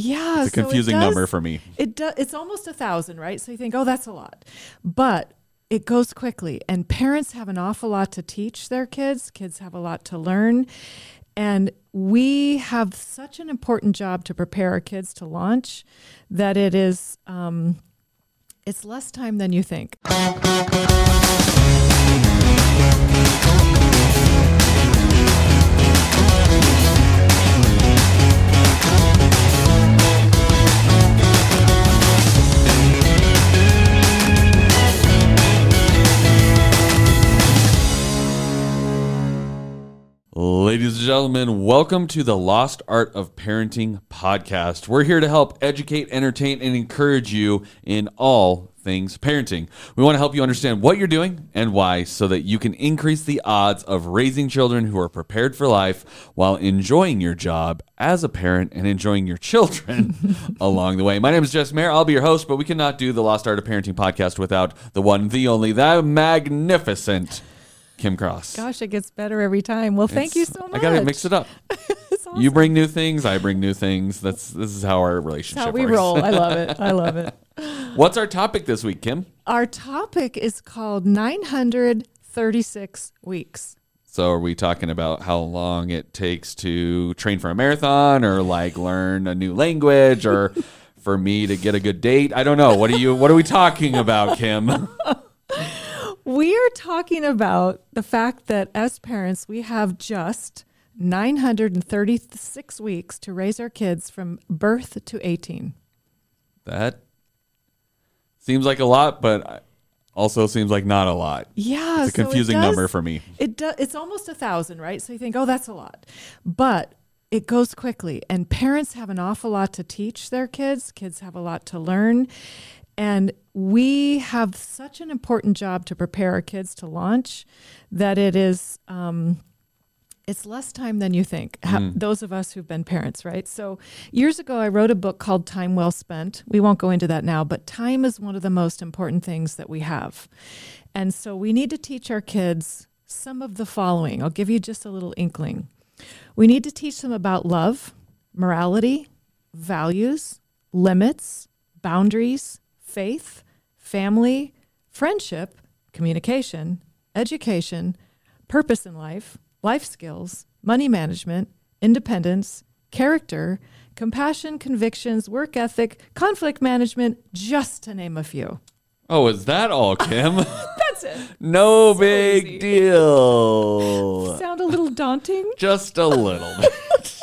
Yeah, It's a so it confusing does- number for me. It do, it's almost a thousand, right? So you think, oh, that's a lot, but it goes quickly, and parents have an awful lot to teach their kids. Kids have a lot to learn, and we have such an important job to prepare our kids to launch that it is. Um, it's less time than you think. Ladies and gentlemen, welcome to the Lost Art of Parenting podcast. We're here to help educate, entertain, and encourage you in all things parenting. We want to help you understand what you're doing and why so that you can increase the odds of raising children who are prepared for life while enjoying your job as a parent and enjoying your children along the way. My name is Jess Maher. I'll be your host, but we cannot do the Lost Art of Parenting podcast without the one, the only, the magnificent Kim Cross. Gosh, it gets better every time. Well, thank you so much. I gotta mix it up. Awesome. You bring new things, I bring new things. That's this is how our That's relationship how we works. roll. I love it. I love it. What's our topic this week, Kim? Our topic is called 936 weeks. So are we talking about how long it takes to train for a marathon or like learn a new language or for me to get a good date? I don't know. What are you what are we talking about, Kim? We are talking about the fact that as parents, we have just 936 weeks to raise our kids from birth to 18. That seems like a lot, but also seems like not a lot. Yeah, It's a so it confusing does- number for me. It it's almost a thousand, right? So you think, oh, that's a lot, but it goes quickly, and parents have an awful lot to teach their kids. Kids have a lot to learn, and we have such an important job to prepare our kids to launch that it is. Um, it's less time than you think. Ha- those of us who've been parents, right? So, years ago, I wrote a book called Time Well Spent. We won't go into that now, but time is one of the most important things that we have. And so, we need to teach our kids some of the following. I'll give you just a little inkling. We need to teach them about love, morality, values, limits, boundaries, faith, family, friendship, communication, education, purpose in life, life skills, money management, independence, character, compassion, convictions, work ethic, conflict management, just to name a few. Oh, is that all, Kim? That's it. no So big easy. deal. Sound a little daunting? Just a little bit.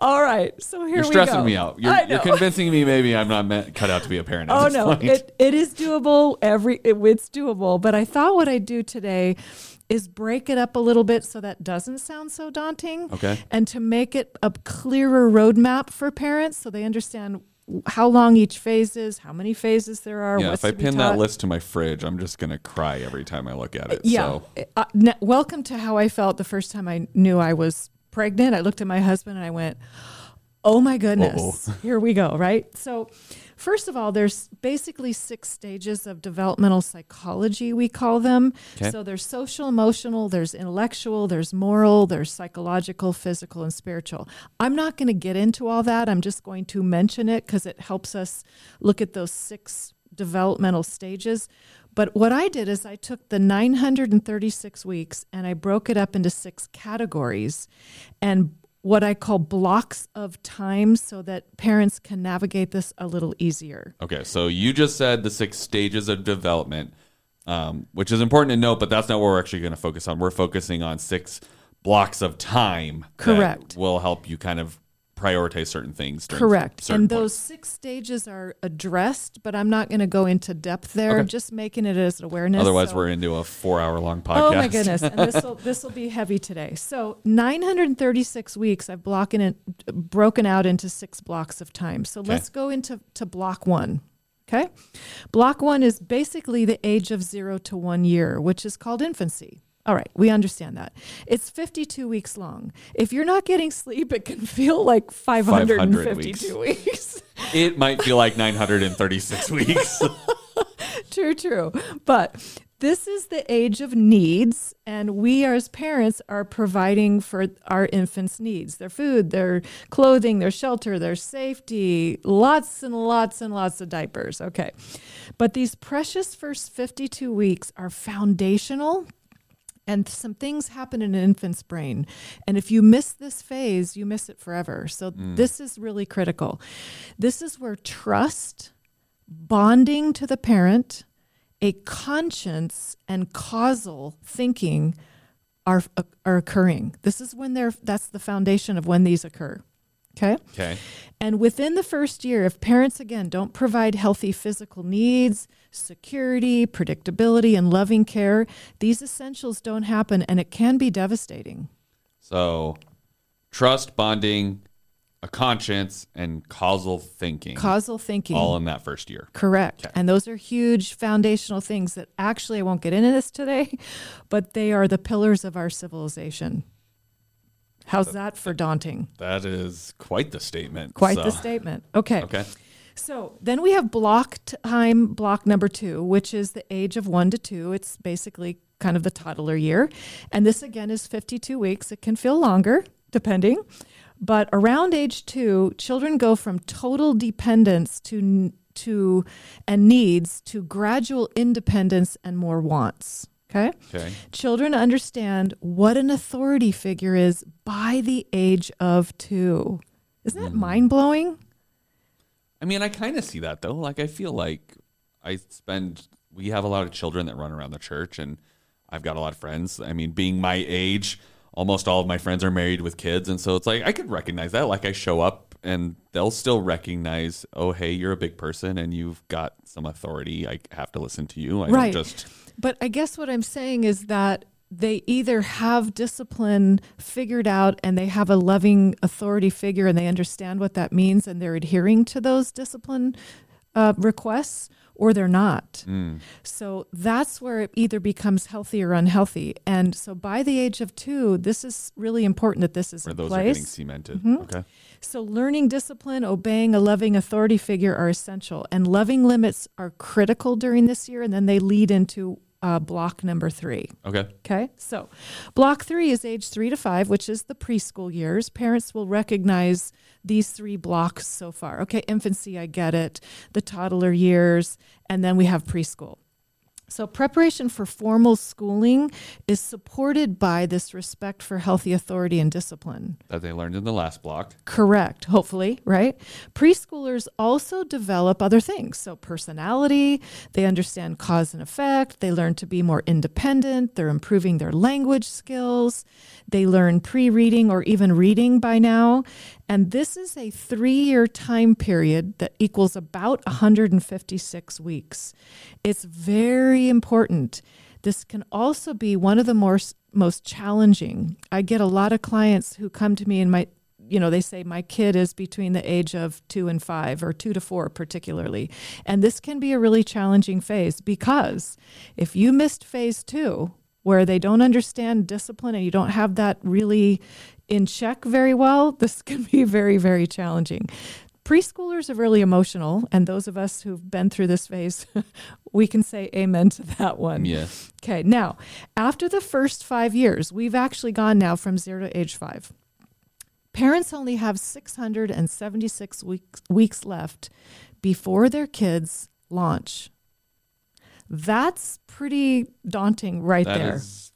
All right. So here we go. You're stressing me out. You're, you're convincing me maybe I'm not meant, cut out to be a parent Oh no, point. it, it is doable. Every it, it's doable. But I thought what I'd do today is break it up a little bit so that doesn't sound so daunting. Okay. And to make it a clearer roadmap for parents so they understand how long each phase is, how many phases there are. yeah, if I pin that list to my fridge, I'm just going to cry every time I look at it. Yeah. So, Uh, n- welcome to how I felt the first time I knew I was pregnant. I looked at my husband and I went, "Oh my goodness, here we go!" Right. So, first of all, there's basically six stages of developmental psychology. We call them. Okay. So there's social, emotional, there's intellectual, there's moral, there's psychological, physical, and spiritual. I'm not going to get into all that. I'm just going to mention it because it helps us look at those six developmental stages. But what I did is I took the 936 weeks and I broke it up into six categories and what I call blocks of time so that parents can navigate this a little easier. okay. So you just said the six stages of development, um, which is important to note, but that's not what we're actually going to focus on. We're focusing on six blocks of time. that Correct. will help you kind of prioritize certain things. Correct. certain And points. those six stages are addressed, but I'm not going to go into depth there. Okay. Just making it as an awareness. Otherwise, So- we're into a four hour long podcast. Oh my goodness! And this will this will be heavy today. So 936 weeks. I've blocking it, broken out into six blocks of time. So let's go into to block one. Okay, block one is basically the age of zero to one year, which is called infancy. All right, we understand that. It's 52 weeks long. If you're not getting sleep, it can feel like 552 weeks. It might feel like 936 weeks. true, true. But this is the age of needs, and we as parents are providing for our infants' needs their food, their clothing, their shelter, their safety, lots and lots and lots of diapers. Okay. But these precious first 52 weeks are foundational and some things happen in an infant's brain. And if you miss this phase, you miss it forever. So hmm. this is really critical. This is where trust, bonding to the parent, a conscience, and causal thinking are, uh, are occurring. This is when they're, that's the foundation of when these occur. Okay. Okay. And within the first year, if parents, again, don't provide healthy physical needs, security, predictability, and loving care, these essentials don't happen and it can be devastating. So, trust, bonding, a conscience, and causal thinking. Causal thinking. all in that first year. Correct. And those are huge foundational things that actually I won't get into this today, but they are the pillars of our civilization. How's that for daunting? That is quite the statement. Quite So- the statement. Okay. Okay. So then we have block time, block number two, which is the age of one to two. It's basically kind of the toddler year. And this again is 52 weeks. It can feel longer, depending. But around age two, children go from total dependence to, to and needs to gradual independence and more wants. Okay. Okay. Children understand what an authority figure is by the age of two. Isn't that hmm. mind blowing? I mean, I kind of see that though. Like, I feel like I spend, we have a lot of children that run around the church, and I've got a lot of friends. I mean, being my age, almost all of my friends are married with kids. And so it's like, I could recognize that. Like, I show up and they'll still recognize, oh, hey, you're a big person and you've got some authority. I have to listen to you. I Right. don't just, But I guess what I'm saying is that they either have discipline figured out and they have a loving authority figure and they understand what that means and they're adhering to those discipline uh, requests or they're not. So that's where it either becomes healthy or unhealthy. And so by the age of two, this is really important that this is where in those place. are getting cemented. Mm-hmm. Okay. So, learning discipline, obeying a loving authority figure are essential, and loving limits are critical during this year, and then they lead into uh, block number three. Okay. Okay, so block three is age three to five, which is the preschool years. Parents will recognize these three blocks so far. Okay, infancy, I get it, the toddler years, and then we have preschool. So, preparation for formal schooling is supported by this respect for healthy authority and discipline. That they learned in the last block. Correct, hopefully, right? Preschoolers also develop other things. So, personality, they understand cause and effect, they learn to be more independent, they're improving their language skills, they learn pre reading or even reading by now. And this is a three year time period that equals about 156 weeks. It's very important. This can also be one of the more, most challenging. I get a lot of clients who come to me and my you know, they say my kid is between the age of two and five, or two to four, particularly. And this can be a really challenging phase because if you missed phase two, where they don't understand discipline and you don't have that really in check very well, this can be very, very challenging. Preschoolers are really emotional, and those of us who've been through this phase, we can say amen to that one. Yes. Okay, now, after the first five years, we've actually gone now from zero to age five. Parents only have 676 weeks, weeks left before their kids launch. That's pretty daunting right That there. is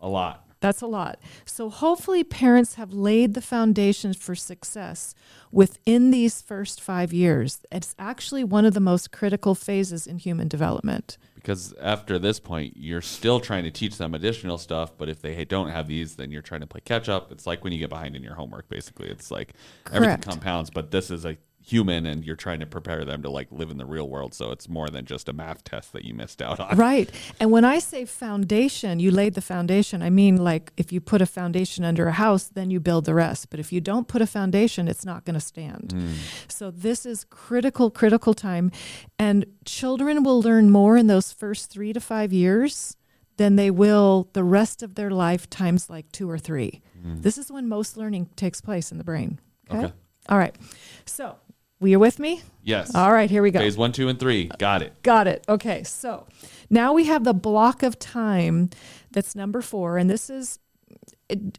a lot. That's a lot. So hopefully parents have laid the foundations for success within these first 5 years. It's actually one of the most critical phases in human development. because after this point you're still trying to teach them additional stuff but if they don't have these then you're trying to play catch up it's like when you get behind in your homework basically it's like everything compounds but this is a human and you're trying to prepare them to like live in the real world so it's more than just a math test that you missed out on Right. And when I say foundation, you laid the foundation. I mean, like if you put a foundation under a house, then you build the rest. But if you don't put a foundation, it's not going to stand. Hmm. So this is critical, critical time. And children will learn more in those first three to five years than they will the rest of their life times like two or three. Hmm. This is when most learning takes place in the brain. Okay. Okay. All right. So Will you with me? Yes. All right, here we go. Phase one, two, and three. Got it. Got it. Okay, so now we have the block of time that's number four, and this is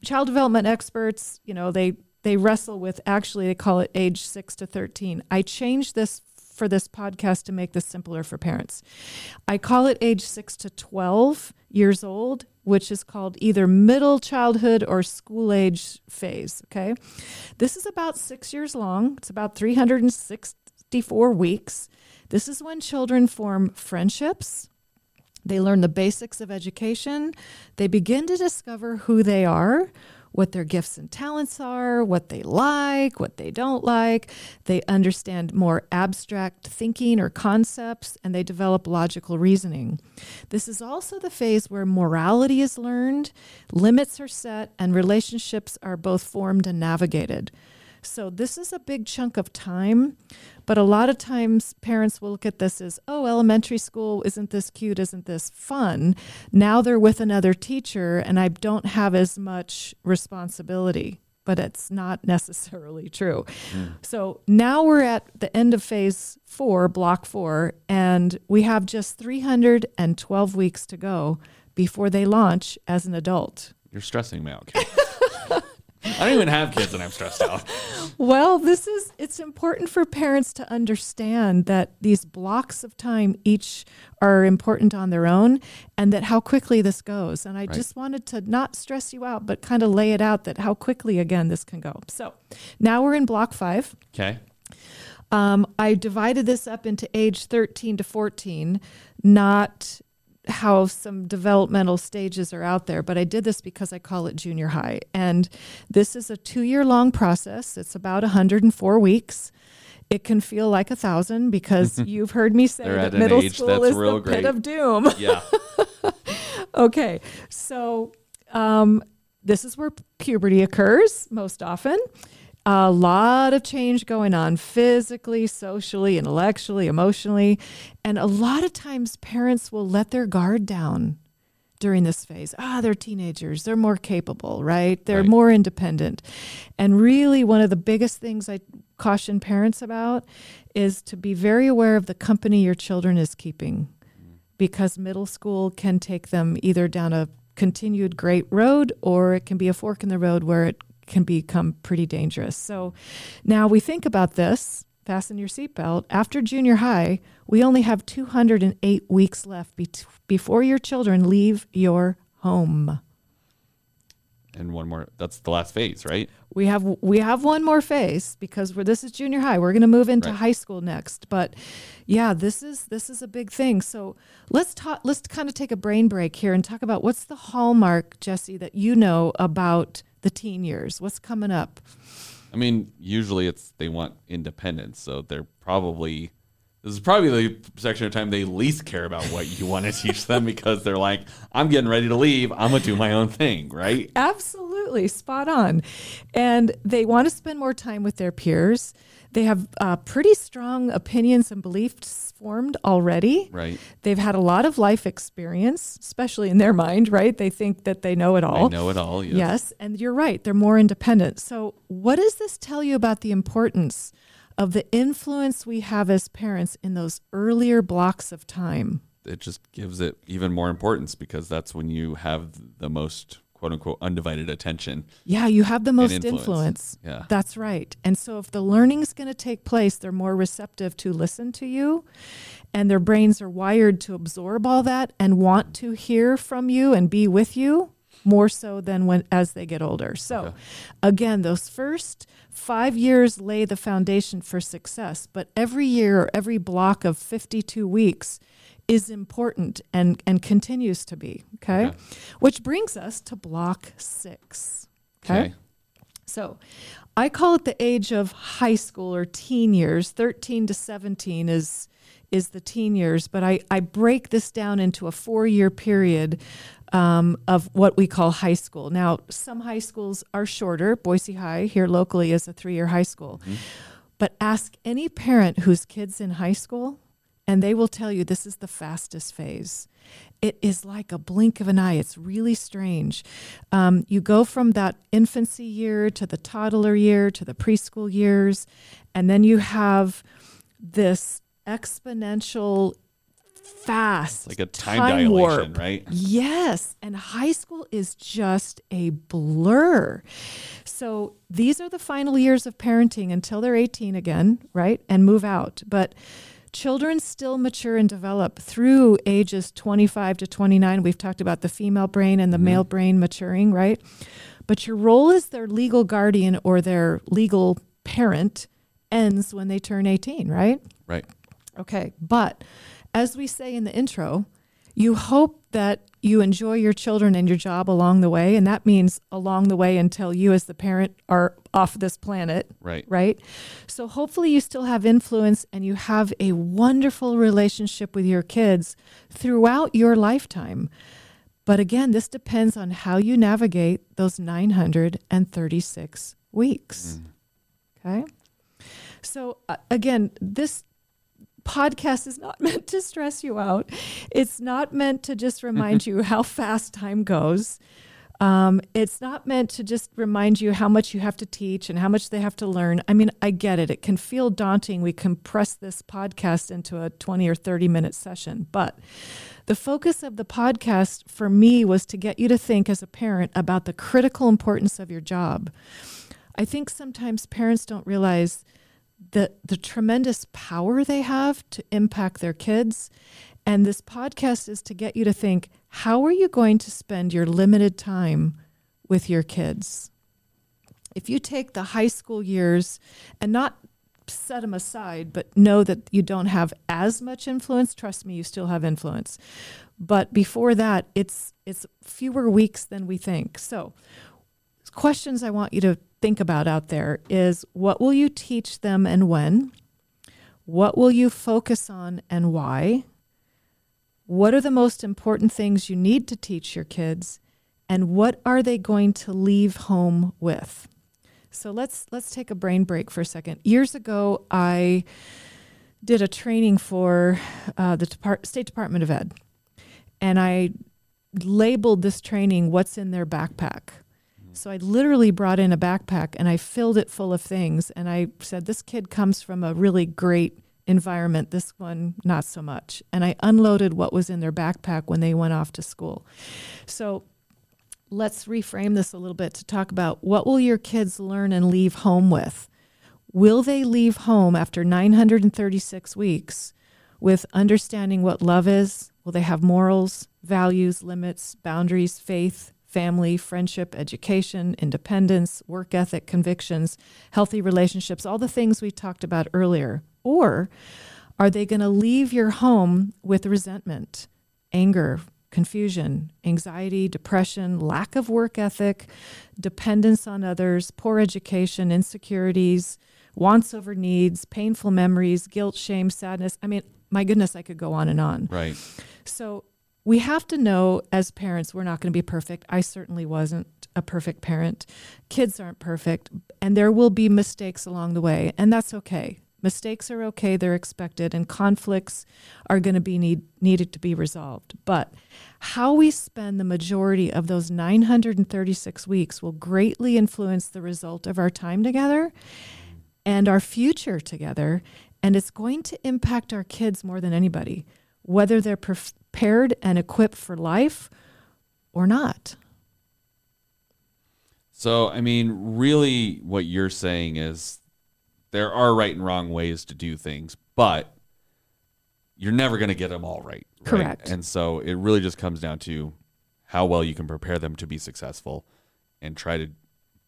child development experts. You know, they they wrestle with actually they call it age six to thirteen. I changed this for this podcast to make this simpler for parents. I call it age six to twelve years old, which is called either middle childhood or school age phase. Okay, this is about six years long. It's about 364 weeks. This is when children form friendships. They learn the basics of education. They begin to discover who they are, what their gifts and talents are, what they like, what they don't like. They understand more abstract thinking or concepts, and they develop logical reasoning. This is also the phase where morality is learned, limits are set, and relationships are both formed and navigated. So, this is a big chunk of time, but a lot of times parents will look at this as, oh, elementary school, isn't this cute? Isn't this fun? Now they're with another teacher, and I don't have as much responsibility. But it's not necessarily true. Mm. So now we're at the end of phase four, block four, and we have just 312 weeks to go before they launch as an adult. You're stressing me out. I don't even have kids and I'm stressed out. well, this is it's important for parents to understand that these blocks of time each are important on their own and that how quickly this goes. And I right. just wanted to not stress you out, but kind of lay it out that how quickly again this can go. So now we're in block five. Okay. Um, I divided this up into age 13 to 14, not how some developmental stages are out there, but I did this because I call it junior high. And this is a two year long process. It's about 104 weeks. It can feel like a thousand because you've heard me say that middle school is the great. pit of doom. Yeah. okay. So, um, this is where puberty occurs most often a lot of change going on physically, socially, intellectually, emotionally. And a lot of times parents will let their guard down during this phase. Ah, they're teenagers. They're more capable, right? They're right. more independent. And really, one of the biggest things I caution parents about is to be very aware of the company your children is keeping because middle school can take them either down a continued great road or it can be a fork in the road where it can become pretty dangerous. So now we think about this. Fasten your seatbelt. After junior high, we only have 208 weeks left be- before your children leave your home. And one more. That's the last phase, right? We have we have one more phase because we're, this is junior high. We're going to move into right. high school next. But yeah, this is this is a big thing. So let's talk. Let's kind of take a brain break here and talk about what's the hallmark, Jesse, that you know about the teen years? What's coming up? I mean, usually it's they want independence, so they're probably this is probably the section of time they least care about what you want to teach them because they're like, I'm getting ready to leave. I'm gonna do my own thing, right? Absolutely, spot on. And they want to spend more time with their peers. They have uh, pretty strong opinions and beliefs formed already. Right. They've had a lot of life experience, especially in their mind, right? They think that they know it all. They know it all, yes. Yes, and you're right. They're more independent. So, what does this tell you about the importance of the influence we have as parents in those earlier blocks of time? It just gives it even more importance because that's when you have the most quote unquote undivided attention. Yeah, you have the most influence. influence. Yeah. That's right. And so if the learning is going to take place, they're more receptive to listen to you and their brains are wired to absorb all that and want to hear from you and be with you more so than when as they get older. So okay. again, those first 5 years lay the foundation for success, but every year, every block of 52 weeks is important and, and continues to be. Okay? okay. Which brings us to block six. Okay? okay. So I call it the age of high school or teen years. 13 to 17 is is the teen years, but I, I break this down into a four year period um, of what we call high school. Now, some high schools are shorter. Boise High here locally is a three year high school. Mm-hmm. But ask any parent whose kid's in high school, and they will tell you this is the fastest phase. It is like a blink of an eye. It's really strange. Um, you go from that infancy year to the toddler year to the preschool years, and then you have this exponential fast Like a time, dilation, warp. right? Yes, and high school is just a blur. So these are the final years of parenting until they're 18 again, right? And move out. But children still mature and develop through ages 25 to 29. We've talked about the female brain and the mm-hmm. male brain maturing, right? But your role as their legal guardian or their legal parent ends when they turn 18, right? Right. Okay, but as we say in the intro, you hope that you enjoy your children and your job along the way, and that means along the way until you, as the parent, are off this planet, Right. right? So hopefully, you still have influence and you have a wonderful relationship with your kids throughout your lifetime. But again, this depends on how you navigate those 936 weeks. Okay. So, uh, again, this podcast is not meant to stress you out. It's not meant to just remind you how fast time goes. Um, it's not meant to just remind you how much you have to teach and how much they have to learn. I mean, I get it. It can feel daunting. We compress this podcast into a 20 or 30 minute session. But the focus of the podcast for me was to get you to think as a parent about the critical importance of your job. I think sometimes parents don't realize the the tremendous power they have to impact their kids. And this podcast is to get you to think, how are you going to spend your limited time with your kids? If you take the high school years and not set them aside, but know that you don't have as much influence, trust me, you still have influence. But before that, it's it's fewer weeks than we think. So, questions I want you to think about out there is what will you teach them and when? What will you focus on and why? What are the most important things you need to teach your kids? And what are they going to leave home with? So let's let's take a brain break for a second. Years ago, I did a training for uh, the Depart- State Department of Ed, and I labeled this training "What's in Their Backpack." So I literally brought in a backpack and I filled it full of things. And I said, This kid comes from a really great environment, this one, not so much. And I unloaded what was in their backpack when they went off to school. So let's reframe this a little bit to talk about what will your kids learn and leave home with? Will they leave home after 936 weeks with understanding what love is? Will they have morals, values, limits, boundaries, faith, family, friendship, education, independence, work ethic, convictions, healthy relationships, all the things we talked about earlier? Or are they going to leave your home with resentment, anger, confusion, anxiety, depression, lack of work ethic, dependence on others, poor education, insecurities, wants over needs, painful memories, guilt, shame, sadness? I mean, my goodness, I could go on and on. Right. So we have to know as parents, we're not going to be perfect. I certainly wasn't a perfect parent. Kids aren't perfect, and there will be mistakes along the way, and that's okay. Mistakes are okay, they're expected, and conflicts are going to be need, needed to be resolved. But how we spend the majority of those 936 weeks will greatly influence the result of our time together and our future together. And it's going to impact our kids more than anybody, whether they're prepared and equipped for life or not. So, I mean, really, what you're saying is there are right and wrong ways to do things, but you're never going to get them all right. right? Correct. And so it really just comes down to how well you can prepare them to be successful and try to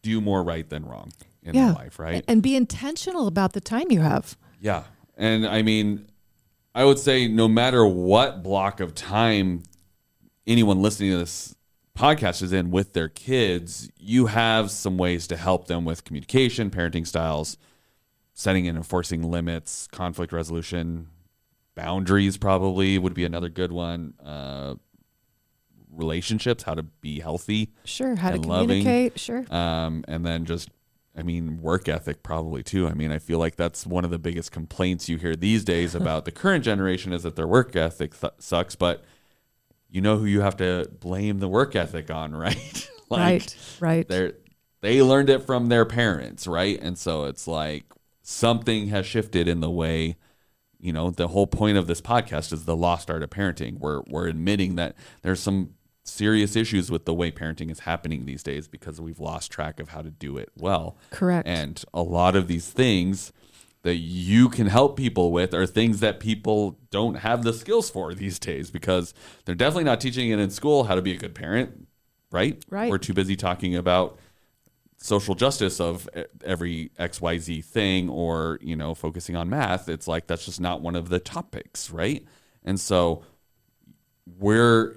do more right than wrong in Yeah. life, right? And be intentional about the time you have. Yeah. And I mean, I would say no matter what block of time anyone listening to this podcast is in with their kids, you have some ways to help them with communication, parenting styles, setting and enforcing limits, conflict resolution, boundaries probably would be another good one. Uh, relationships, how to be healthy, Sure. How to loving. communicate. Sure. um, and then just I mean, work ethic probably too. I mean, I feel like that's one of the biggest complaints you hear these days about the current generation is that their work ethic th- sucks. But you know who you have to blame the work ethic on, right? like, right, right. They they learned it from their parents, right? And so it's like something has shifted in the way. You know, the whole point of this podcast is the lost art of parenting. We're we're admitting that there's some serious issues with the way parenting is happening these days because we've lost track of how to do it well. Correct. And a lot of these things that you can help people with are things that people don't have the skills for these days because they're definitely not teaching it in school how to be a good parent, right? Right. We're too busy talking about social justice of every XYZ thing or, you know, focusing on math. It's like that's just not one of the topics, right? And so we're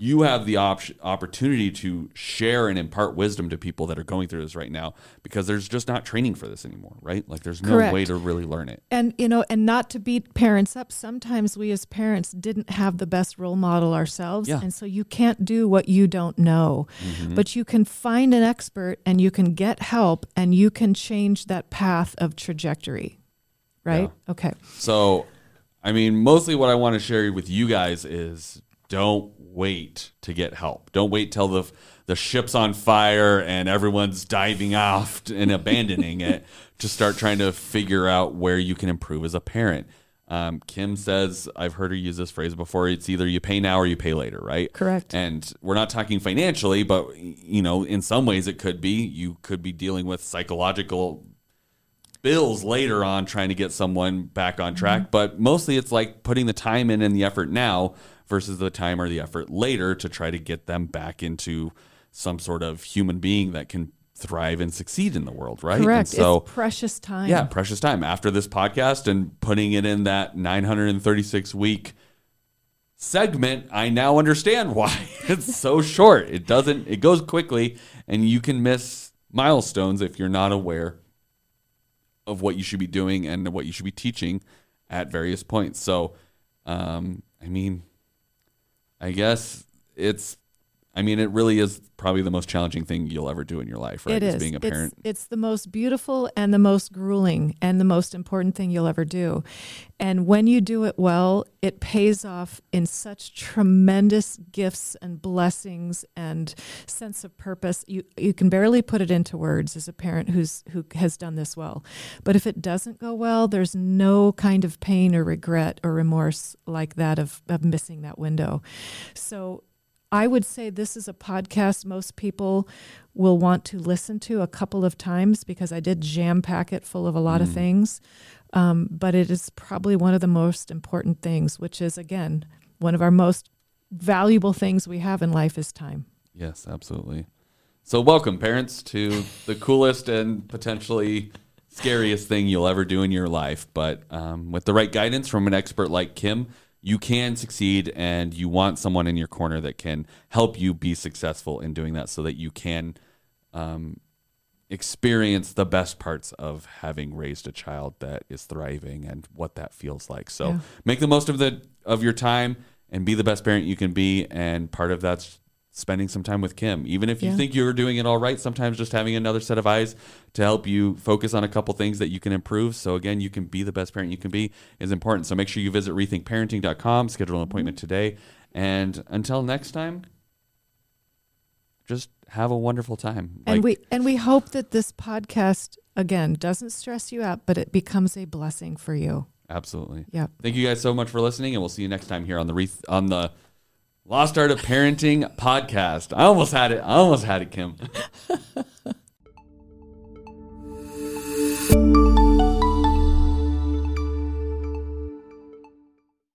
you have the op- opportunity to share and impart wisdom to people that are going through this right now because there's just not training for this anymore, right? Like there's no Correct. way to really learn it. And you know, and not to beat parents up, sometimes we as parents didn't have the best role model ourselves, Yeah. and so you can't do what you don't know. Mm-hmm. But you can find an expert and you can get help and you can change that path of trajectory. Right? Okay. So, I mean, mostly what I want to share with you guys is don't wait to get help. Don't wait till the the ship's on fire and everyone's diving off and abandoning it to start trying to figure out where you can improve as a parent. Um, Kim says, I've heard her use this phrase before. It's either you pay now or you pay later, right? Correct. And we're not talking financially, but you know, in some ways it could be. You could be dealing with psychological bills later on trying to get someone back on track. Mm-hmm. But mostly it's like putting the time in and the effort now versus the time or the effort later to try to get them back into some sort of human being that can thrive and succeed in the world, right? Correct. And so it's precious time. yeah, precious time after this podcast and putting it in that 936 week segment. I now understand why it's so short. It doesn't, it goes quickly and you can miss milestones if you're not aware of what you should be doing and what you should be teaching at various points. So, um, I mean, I guess it's, I mean, it really is probably the most challenging thing you'll ever do in your life, right? It is. being a It's- parent. It's, the most beautiful and the most grueling and the most important thing you'll ever do. And when you do it well, it pays off in such tremendous gifts and blessings and sense of purpose. You you can barely put it into words as a parent who's who has done this well. But if it doesn't go well, there's no kind of pain or regret or remorse like that of, of missing that window. So I would say this is a podcast most people will want to listen to a couple of times because I did jam pack it full of a lot of things. Um, but it is probably one of the most important things, which is, again, one of our most valuable things we have in life is time. Yes, absolutely. So, welcome, parents, to the coolest and potentially scariest thing you'll ever do in your life. But um, with the right guidance from an expert like Kim, you can succeed, and you want someone in your corner that can help you be successful in doing that so that you can um, experience the best parts of having raised a child that is thriving and what that feels like. So, Yeah. make the most of the of your time and be the best parent you can be and part of that's spending some time with Kim. Even if you Yeah. think you're doing it all right, sometimes just having another set of eyes to help you focus on a couple things that you can improve. So again, you can be the best parent you can be is important. So make sure you visit rethinkparenting.com, schedule an appointment mm-hmm. today. And until next time, just have a wonderful time. and Like- we and we hope that this podcast again doesn't stress you out, but it becomes a blessing for you. absolutely. Yeah. Thank you guys so much for listening, and we'll see you next time here on the Reth- on the Lost Art of Parenting podcast. I almost had it. I almost had it, Kim.